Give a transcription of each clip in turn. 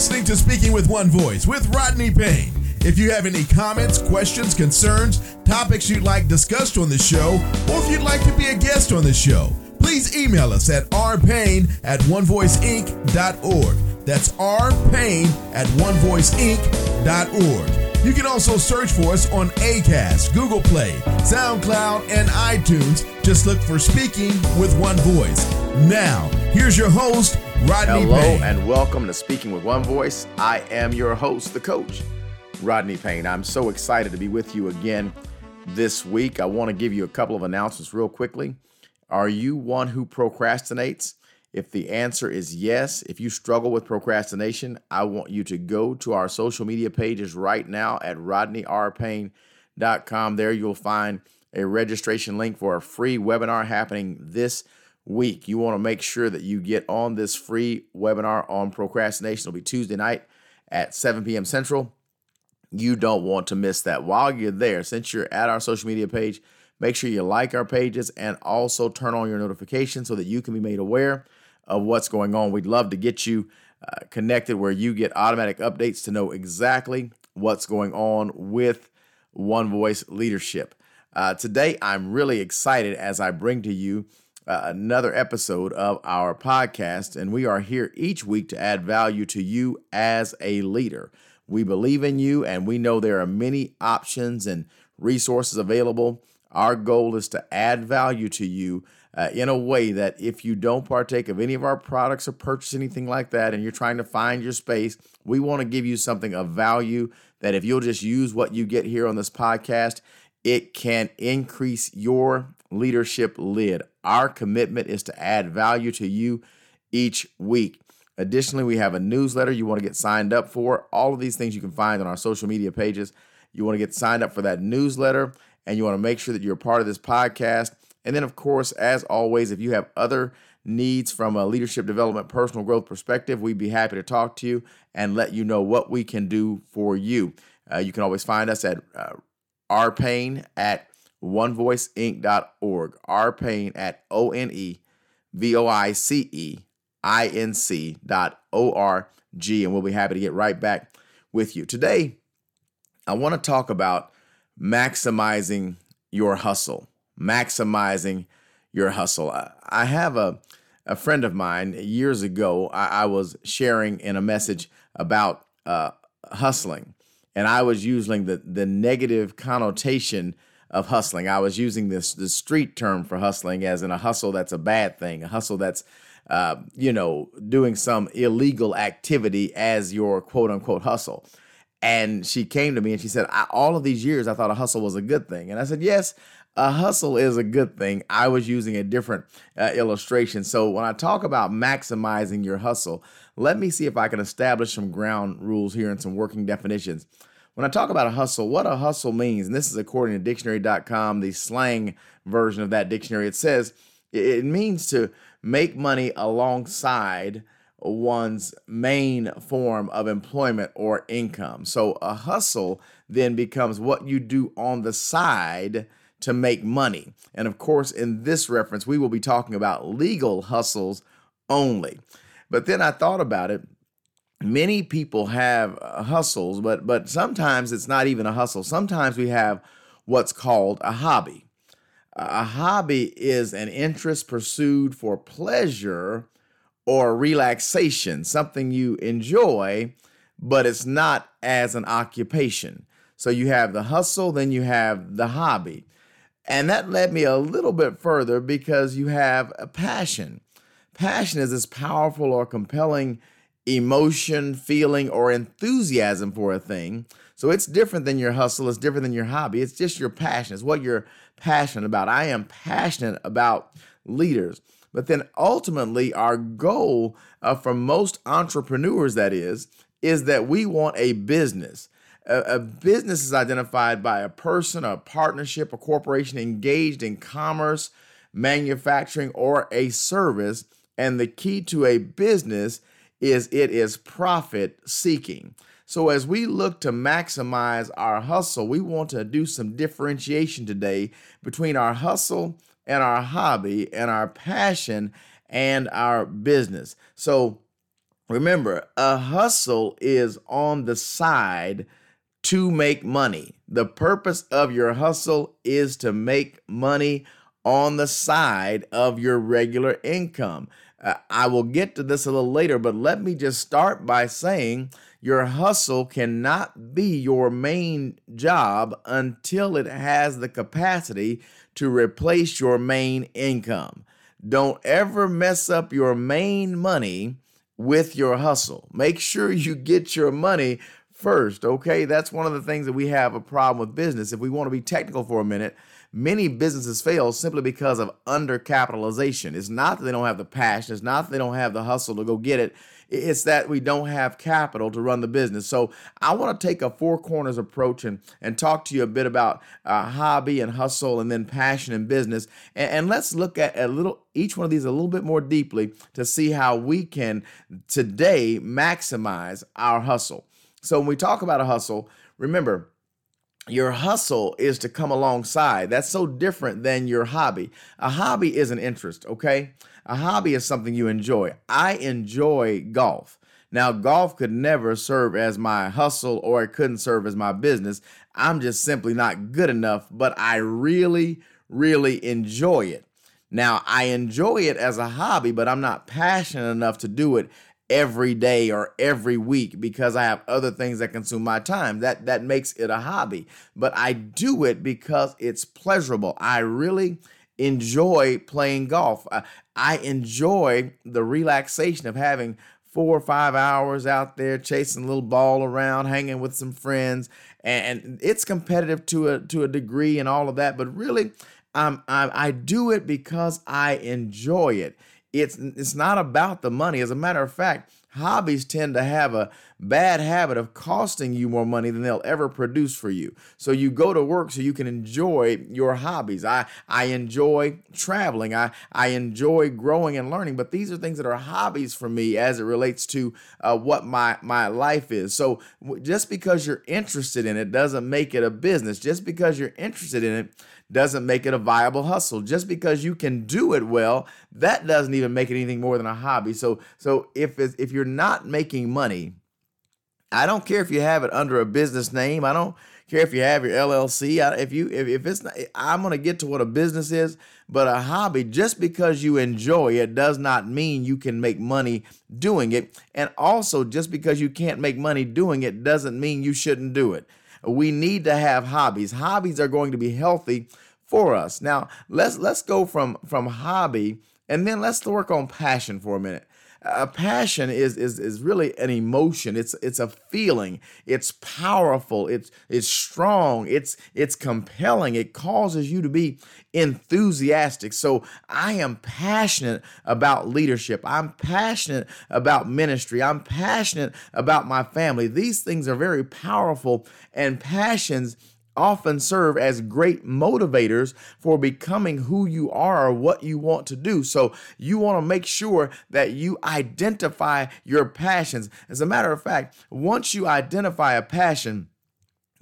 listening to Speaking with One Voice with Rodney Payne. If you have any comments, questions, concerns, topics you'd like discussed on the show, or if you'd like to be a guest on the show, please email us at rpayne at onevoiceinc.org. That's rpayne at onevoiceinc.org. You can also search for us on ACAST, Google Play, SoundCloud, and iTunes. Just look for Speaking with One Voice. Now, here's your host, Rodney Hello Payne. and welcome to Speaking with One Voice. I am your host, the coach, Rodney Payne. I'm so excited to be with you again this week. I want to give you a couple of announcements real quickly. Are you one who procrastinates? If the answer is yes, if you struggle with procrastination, I want you to go to our social media pages right now at rodneyrpayne.com. There you'll find a registration link for a free webinar happening this week. You want to make sure that you get on this free webinar on procrastination. It'll be Tuesday night at 7 p.m. Central. You don't want to miss that. While you're there, since you're at our social media page, make sure you like our pages and also turn on your notifications so that you can be made aware of what's going on. We'd love to get you uh, connected where you get automatic updates to know exactly what's going on with One Voice Leadership. Uh, today, I'm really excited as I bring to you uh, another episode of our podcast, and we are here each week to add value to you as a leader. We believe in you, and we know there are many options and resources available. Our goal is to add value to you uh, in a way that if you don't partake of any of our products or purchase anything like that, and you're trying to find your space, we want to give you something of value that if you'll just use what you get here on this podcast, it can increase your leadership lid. Our commitment is to add value to you each week. Additionally, we have a newsletter you want to get signed up for. All of these things you can find on our social media pages. You want to get signed up for that newsletter and you want to make sure that you're a part of this podcast. And then, of course, as always, if you have other needs from a leadership development, personal growth perspective, we'd be happy to talk to you and let you know what we can do for you. Uh, you can always find us at uh, rpayne at onevoiceinc.org. rpayne at O N E V O I C E I N C dot O R G. And we'll be happy to get right back with you. Today, I want to talk about maximizing your hustle. Maximizing your hustle. I have a, a friend of mine years ago, I, I was sharing in a message about uh, hustling, and I was using the, the negative connotation of hustling. I was using this the street term for hustling as in a hustle that's a bad thing, a hustle that's uh, you know doing some illegal activity as your quote unquote hustle. And she came to me and she said, All of these years, I thought a hustle was a good thing. And I said, Yes, a hustle is a good thing. I was using a different uh, illustration. So when I talk about maximizing your hustle, let me see if I can establish some ground rules here and some working definitions. When I talk about a hustle, what a hustle means, and this is according to dictionary.com, the slang version of that dictionary, it says it means to make money alongside one's main form of employment or income. So a hustle then becomes what you do on the side to make money. And of course, in this reference, we will be talking about legal hustles only. But then I thought about it. Many people have uh, hustles, but but sometimes it's not even a hustle. Sometimes we have what's called a hobby. A hobby is an interest pursued for pleasure or relaxation, something you enjoy, but it's not as an occupation. So you have the hustle, then you have the hobby. And that led me a little bit further because you have a passion. Passion is this powerful or compelling emotion, feeling, or enthusiasm for a thing. So it's different than your hustle, it's different than your hobby. It's just your passion, it's what you're passionate about. I am passionate about leaders. But then ultimately, our goal uh, for most entrepreneurs, that is, is that we want a business. A, a business is identified by a person, a partnership, a corporation engaged in commerce, manufacturing, or a service. And the key to a business is it is profit seeking. So, as we look to maximize our hustle, we want to do some differentiation today between our hustle and our hobby and our passion and our business. So, remember, a hustle is on the side to make money. The purpose of your hustle is to make money on the side of your regular income. Uh, I will get to this a little later, but let me just start by saying your hustle cannot be your main job until it has the capacity to replace your main income. Don't ever mess up your main money with your hustle. Make sure you get your money first, okay? That's one of the things that we have a problem with business. If we want to be technical for a minute, many businesses fail simply because of undercapitalization. It's not that they don't have the passion, it's not that they don't have the hustle to go get it. It's that we don't have capital to run the business. So I want to take a four corners approach and, and talk to you a bit about uh, hobby and hustle and then passion and business. And, and let's look at a little each one of these a little bit more deeply to see how we can today maximize our hustle. So when we talk about a hustle, remember your hustle is to come alongside. That's so different than your hobby. A hobby is an interest, okay? A hobby is something you enjoy. I enjoy golf. Now, golf could never serve as my hustle or it couldn't serve as my business. I'm just simply not good enough, but I really, really enjoy it. Now, I enjoy it as a hobby, but I'm not passionate enough to do it every day or every week because I have other things that consume my time. That that makes it a hobby. But I do it because it's pleasurable. I really enjoy playing golf. I, I enjoy the relaxation of having four or five hours out there chasing a little ball around, hanging with some friends, and, it's competitive to a to a degree and all of that. But really, um, I, I do it because I enjoy it. It's it's not about the money. As a matter of fact, hobbies tend to have a bad habit of costing you more money than they'll ever produce for you. So you go to work so you can enjoy your hobbies. I I enjoy traveling. I I enjoy growing and learning. But these are things that are hobbies for me as it relates to uh, what my my life is. So just because you're interested in it doesn't make it a business. Just because you're interested in it doesn't make it a viable hustle. Just because you can do it well, that doesn't even make it anything more than a hobby. So so if if you're not making money, I don't care if you have it under a business name. I don't care if you have your LLC. if you if, if it's not, I'm going to get to what a business is, but a hobby just because you enjoy it does not mean you can make money doing it. And also just because you can't make money doing it doesn't mean you shouldn't do it. We need to have hobbies. Hobbies are going to be healthy for us. Now, let's let's go from from hobby and then let's work on passion for a minute. A passion is is is really an emotion. It's it's a feeling. It's powerful. It's it's strong. It's it's compelling. It causes you to be enthusiastic. So I am passionate about leadership. I'm passionate about ministry. I'm passionate about my family. These things are very powerful and passions often serve as great motivators for becoming who you are or what you want to do. So you want to make sure that you identify your passions. As a matter of fact, once you identify a passion,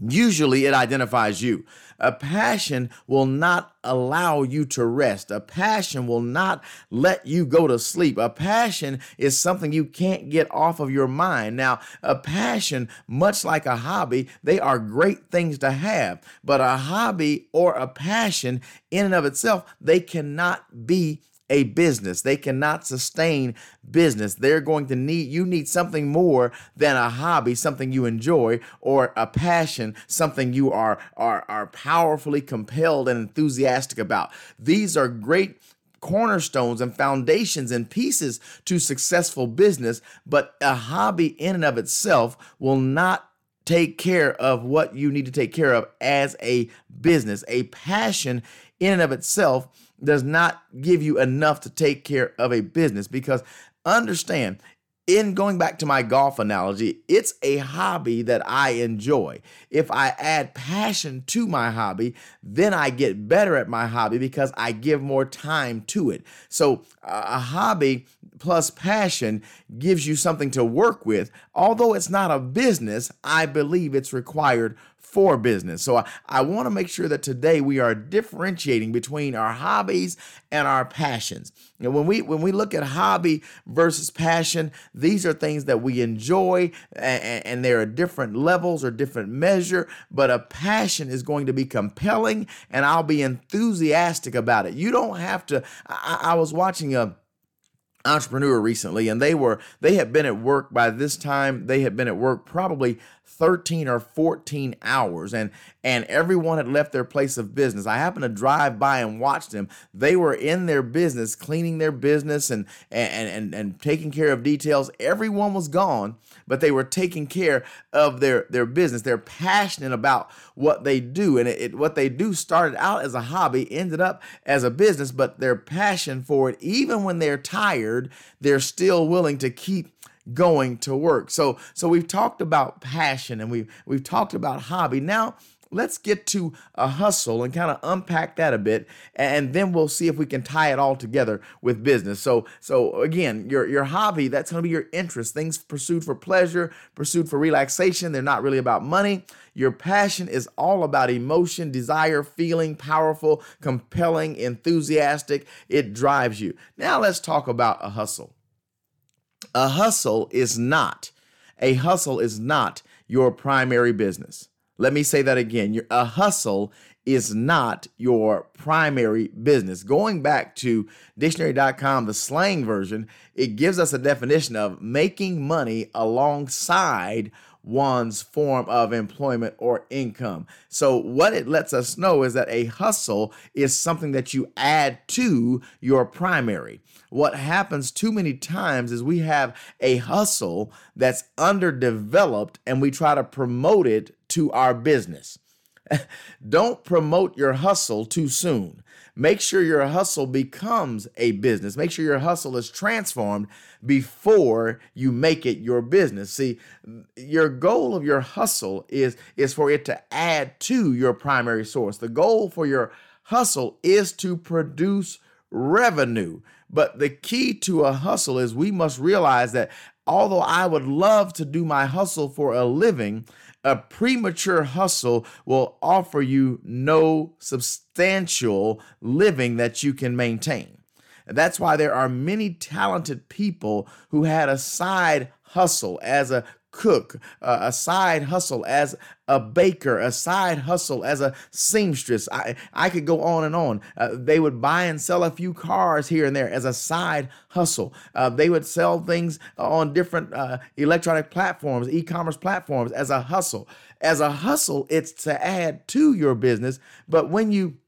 Usually it identifies you. A passion will not allow you to rest. A passion will not let you go to sleep. A passion is something you can't get off of your mind. Now, a passion, much like a hobby, they are great things to have, but a hobby or a passion in and of itself, they cannot be a business. They cannot sustain business. They're going to need, you need something more than a hobby, something you enjoy, or a passion, something you are, are, are powerfully compelled and enthusiastic about. These are great cornerstones and foundations and pieces to successful business, but a hobby in and of itself will not take care of what you need to take care of as a business. A passion in and of itself does not give you enough to take care of a business because understand in going back to my golf analogy, it's a hobby that I enjoy. If I add passion to my hobby, then I get better at my hobby because I give more time to it. So, a hobby plus passion gives you something to work with. Although it's not a business, I believe it's required for business. So I, I want to make sure that today we are differentiating between our hobbies and our passions. And when we when we look at hobby versus passion, these are things that we enjoy and, and there are different levels or different measure, but a passion is going to be compelling and I'll be enthusiastic about it. You don't have to I, I was watching a entrepreneur recently and they were they had been at work by this time they had been at work probably 13 or 14 hours and and everyone had left their place of business. I happened to drive by and watch them. They were in their business cleaning their business and and and, and taking care of details. Everyone was gone but they were taking care of their their business. They're passionate about what they do and it, it what they do started out as a hobby ended up as a business but their passion for it even when they're tired they're still willing to keep going to work. So so we've talked about passion and we've we've talked about hobby. Now let's get to a hustle and kind of unpack that a bit and then we'll see if we can tie it all together with business. So so again your your hobby that's going to be your interest. Things pursued for pleasure pursued for relaxation they're not really about money. Your passion is all about emotion desire feeling powerful compelling enthusiastic. It drives you. Now let's talk about a hustle a hustle is not, a hustle is not your primary business. Let me say that again. A hustle is not your primary business. Going back to dictionary.com, the slang version, it gives us a definition of making money alongside one's form of employment or income. So, what it lets us know is that a hustle is something that you add to your primary. What happens too many times is we have a hustle that's underdeveloped and we try to promote it to our business. Don't promote your hustle too soon. Make sure your hustle becomes a business. Make sure your hustle is transformed before you make it your business. See, your goal of your hustle is is for it to add to your primary source. The goal for your hustle is to produce revenue. But the key to a hustle is we must realize that although I would love to do my hustle for a living, a premature hustle will offer you no substantial living that you can maintain. That's why there are many talented people who had a side hustle as a cook, uh, a side hustle as a baker, a side hustle as a seamstress. I, I could go on and on. Uh, they would buy and sell a few cars here and there as a side hustle. Uh, they would sell things on different uh, electronic platforms, e commerce platforms as a hustle. As a hustle, it's to add to your business. But when you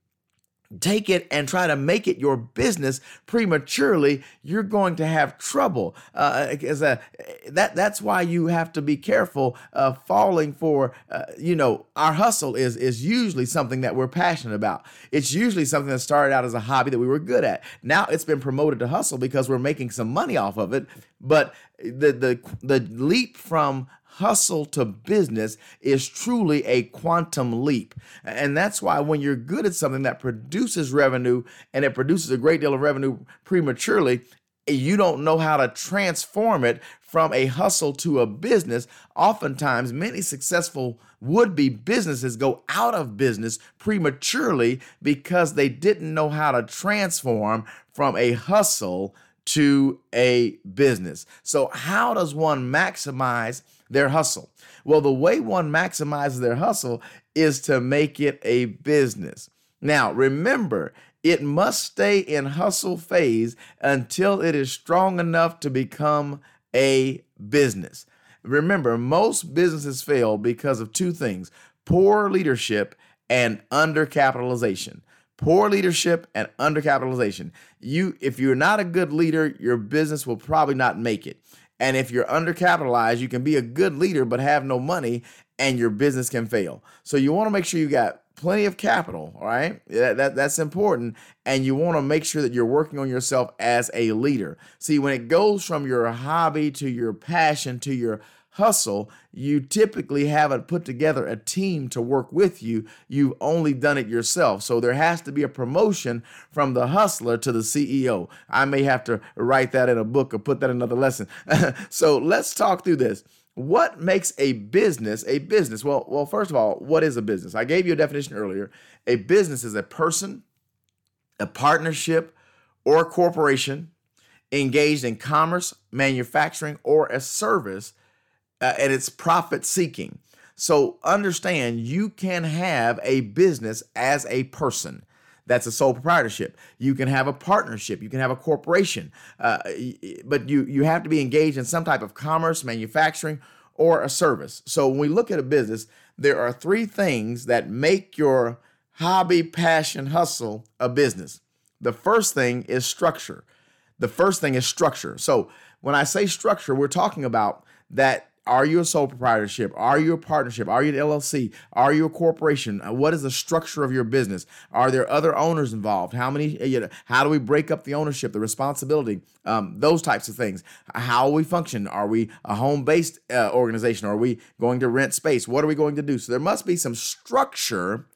take it and try to make it your business prematurely, you're going to have trouble. Uh, a, that that's why you have to be careful of falling for. Uh, you know, our hustle is is usually something that we're passionate about. It's usually something that started out as a hobby that we were good at. Now it's been promoted to hustle because we're making some money off of it. But the the the leap from hustle to business is truly a quantum leap. And that's why when you're good at something that produces revenue and it produces a great deal of revenue prematurely, you don't know how to transform it from a hustle to a business. Oftentimes, many successful would be businesses go out of business prematurely because they didn't know how to transform from a hustle to a business. So, how does one maximize their hustle? Well, the way one maximizes their hustle is to make it a business. Now, remember, it must stay in hustle phase until it is strong enough to become a business. Remember, most businesses fail because of two things poor leadership and undercapitalization poor leadership and undercapitalization. You if you're not a good leader, your business will probably not make it. And if you're undercapitalized, you can be a good leader but have no money and your business can fail. So you want to make sure you got plenty of capital, all right? That, that, that's important. And you want to make sure that you're working on yourself as a leader. See, when it goes from your hobby to your passion to your hustle, you typically haven't put together a team to work with you. You've only done it yourself. So there has to be a promotion from the hustler to the CEO. I may have to write that in a book or put that in another lesson. so let's talk through this. What makes a business a business? Well, well, first of all, what is a business? I gave you a definition earlier. A business is a person, a partnership, or a corporation engaged in commerce, manufacturing, or a service, uh, and it's profit seeking. So understand you can have a business as a person. That's a sole proprietorship. You can have a partnership. You can have a corporation, uh, but you you have to be engaged in some type of commerce, manufacturing, or a service. So when we look at a business, there are three things that make your hobby, passion, hustle a business. The first thing is structure. The first thing is structure. So when I say structure, we're talking about that are you a sole proprietorship? Are you a partnership? Are you an LLC? Are you a corporation? Uh, what is the structure of your business? Are there other owners involved? How many? Uh, you know, how do we break up the ownership, the responsibility, um, those types of things? How we function? Are we a home-based uh, organization? Are we going to rent space? What are we going to do? So there must be some structure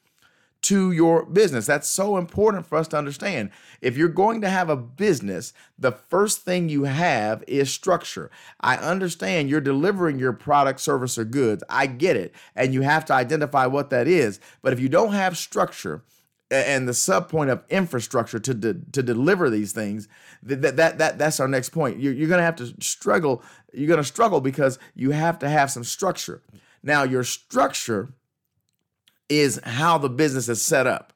to your business. That's so important for us to understand. If you're going to have a business, the first thing you have is structure. I understand you're delivering your product, service, or goods. I get it. And you have to identify what that is. But if you don't have structure, and the sub point of infrastructure to de- to deliver these things that that that that's our next point you're, you're going to have to struggle you're going to struggle because you have to have some structure now your structure is how the business is set up.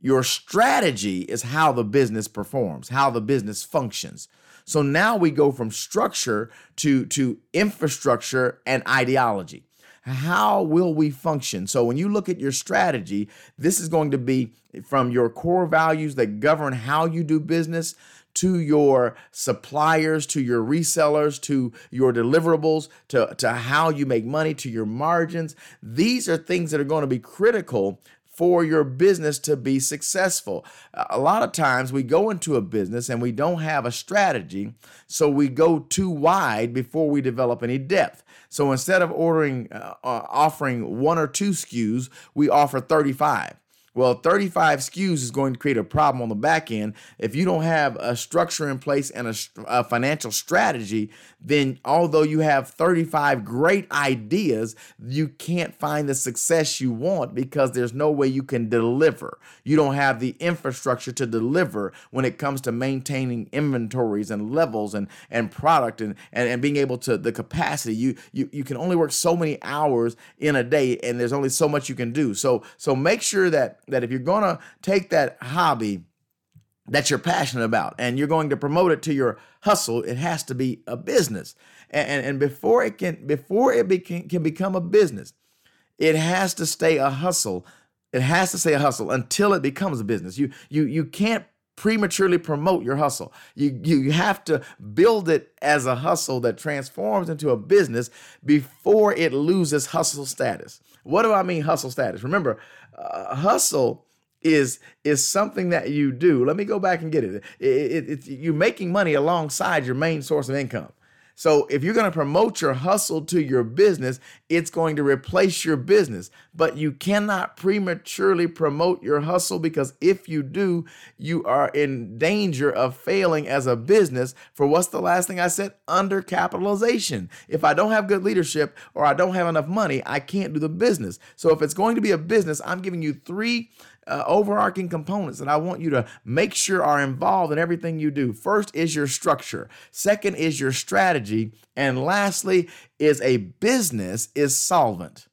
Your strategy is how the business performs, how the business functions. So now we go from structure to, to infrastructure and ideology. How will we function? So when you look at your strategy, this is going to be from your core values that govern how you do business to your suppliers, to your resellers, to your deliverables, to, to how you make money, to your margins. These are things that are going to be critical for your business to be successful. A lot of times we go into a business and we don't have a strategy, so we go too wide before we develop any depth. So instead of ordering uh, uh offering one or two SKUs, we offer 35. Well, 35 SKUs is going to create a problem on the back end. If you don't have a structure in place and a, a, financial strategy, then although you have 35 great ideas, you can't find the success you want because there's no way you can deliver. You don't have the infrastructure to deliver when it comes to maintaining inventories and levels and, and product and, and, and being able to the capacity. You, you you can only work so many hours in a day and there's only so much you can do. So so make sure that that if you're going to take that hobby that you're passionate about and you're going to promote it to your hustle, it has to be a business. And, and, and before it can before it beca- can become a business, it has to stay a hustle. It has to stay a hustle until it becomes a business. You you you can't prematurely promote your hustle. You, you have to build it as a hustle that transforms into a business before it loses hustle status. What do I mean hustle status? Remember, uh, hustle is is something that you do. Let me go back and get it. It, it, it. You're making money alongside your main source of income. So if you're going to promote your hustle to your business, it's going to replace your business. But you cannot prematurely promote your hustle because if you do, you are in danger of failing as a business for what's the last thing I said? Undercapitalization. If I don't have good leadership or I don't have enough money, I can't do the business. So if it's going to be a business, I'm giving you three uh, overarching components that I want you to make sure are involved in everything you do. First is your structure, second is your strategy, and lastly is a business is solvent.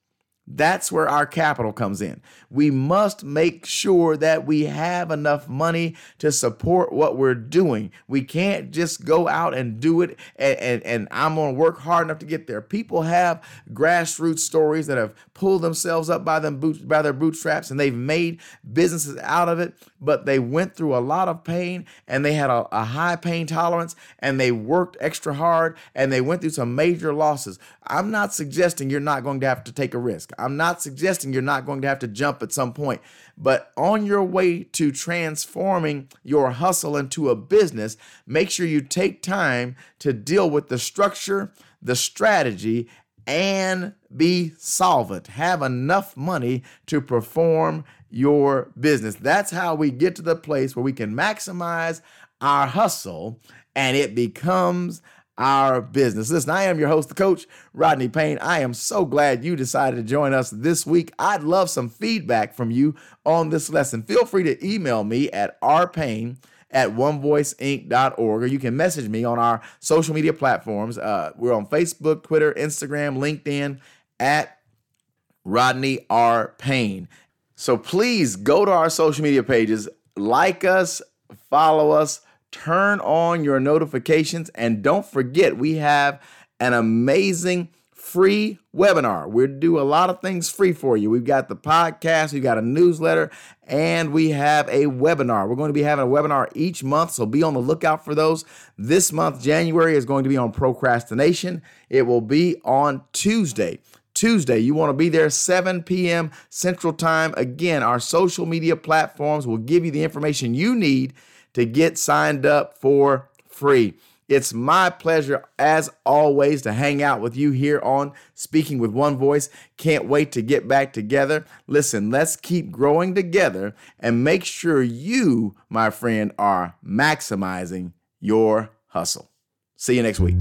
That's where our capital comes in. We must make sure that we have enough money to support what we're doing. We can't just go out and do it and, and, and I'm to work hard enough to get there. People have grassroots stories that have pulled themselves up by them boots by their bootstraps and they've made businesses out of it, but they went through a lot of pain and they had a, a high pain tolerance and they worked extra hard and they went through some major losses. I'm not suggesting you're not going to have to take a risk. I'm not suggesting you're not going to have to jump at some point, but on your way to transforming your hustle into a business, make sure you take time to deal with the structure, the strategy, and be solvent. Have enough money to perform your business. That's how we get to the place where we can maximize our hustle and it becomes our business. Listen, I am your host, the coach, Rodney Payne. I am so glad you decided to join us this week. I'd love some feedback from you on this lesson. Feel free to email me at rpayne at onevoiceinc.org or you can message me on our social media platforms. Uh, we're on Facebook, Twitter, Instagram, LinkedIn at Rodney R. Payne. So please go to our social media pages, like us, follow us, turn on your notifications, and don't forget we have an amazing free webinar. We do a lot of things free for you. We've got the podcast, we've got a newsletter, and we have a webinar. We're going to be having a webinar each month, so be on the lookout for those. This month, January, is going to be on procrastination. It will be on Tuesday. Tuesday, you want to be there 7 p.m. Central Time. Again, our social media platforms will give you the information you need to get signed up for free. It's my pleasure, as always, to hang out with you here on Speaking with One Voice. Can't wait to get back together. Listen, let's keep growing together and make sure you, my friend, are maximizing your hustle. See you next week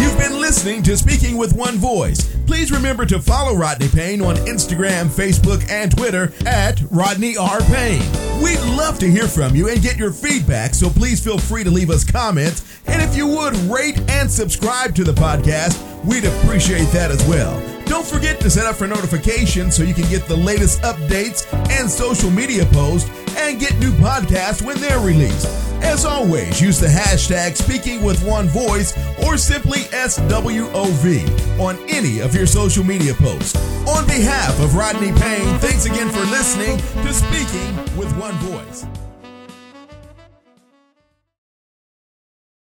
You've been listening to Speaking with One Voice. Please remember to follow Rodney Payne on Instagram, Facebook, and Twitter at Rodney R. Payne. We'd love to hear from you and get your feedback, so please feel free to leave us comments. And if you would rate and subscribe to the podcast, we'd appreciate that as well. Don't forget to set up for notifications so you can get the latest updates and social media posts and get new podcasts when they're released. As always, use the hashtag Speaking with One Voice or simply SWOV on any of your social media posts. On behalf of Rodney Payne, thanks again for listening to Speaking with One Voice.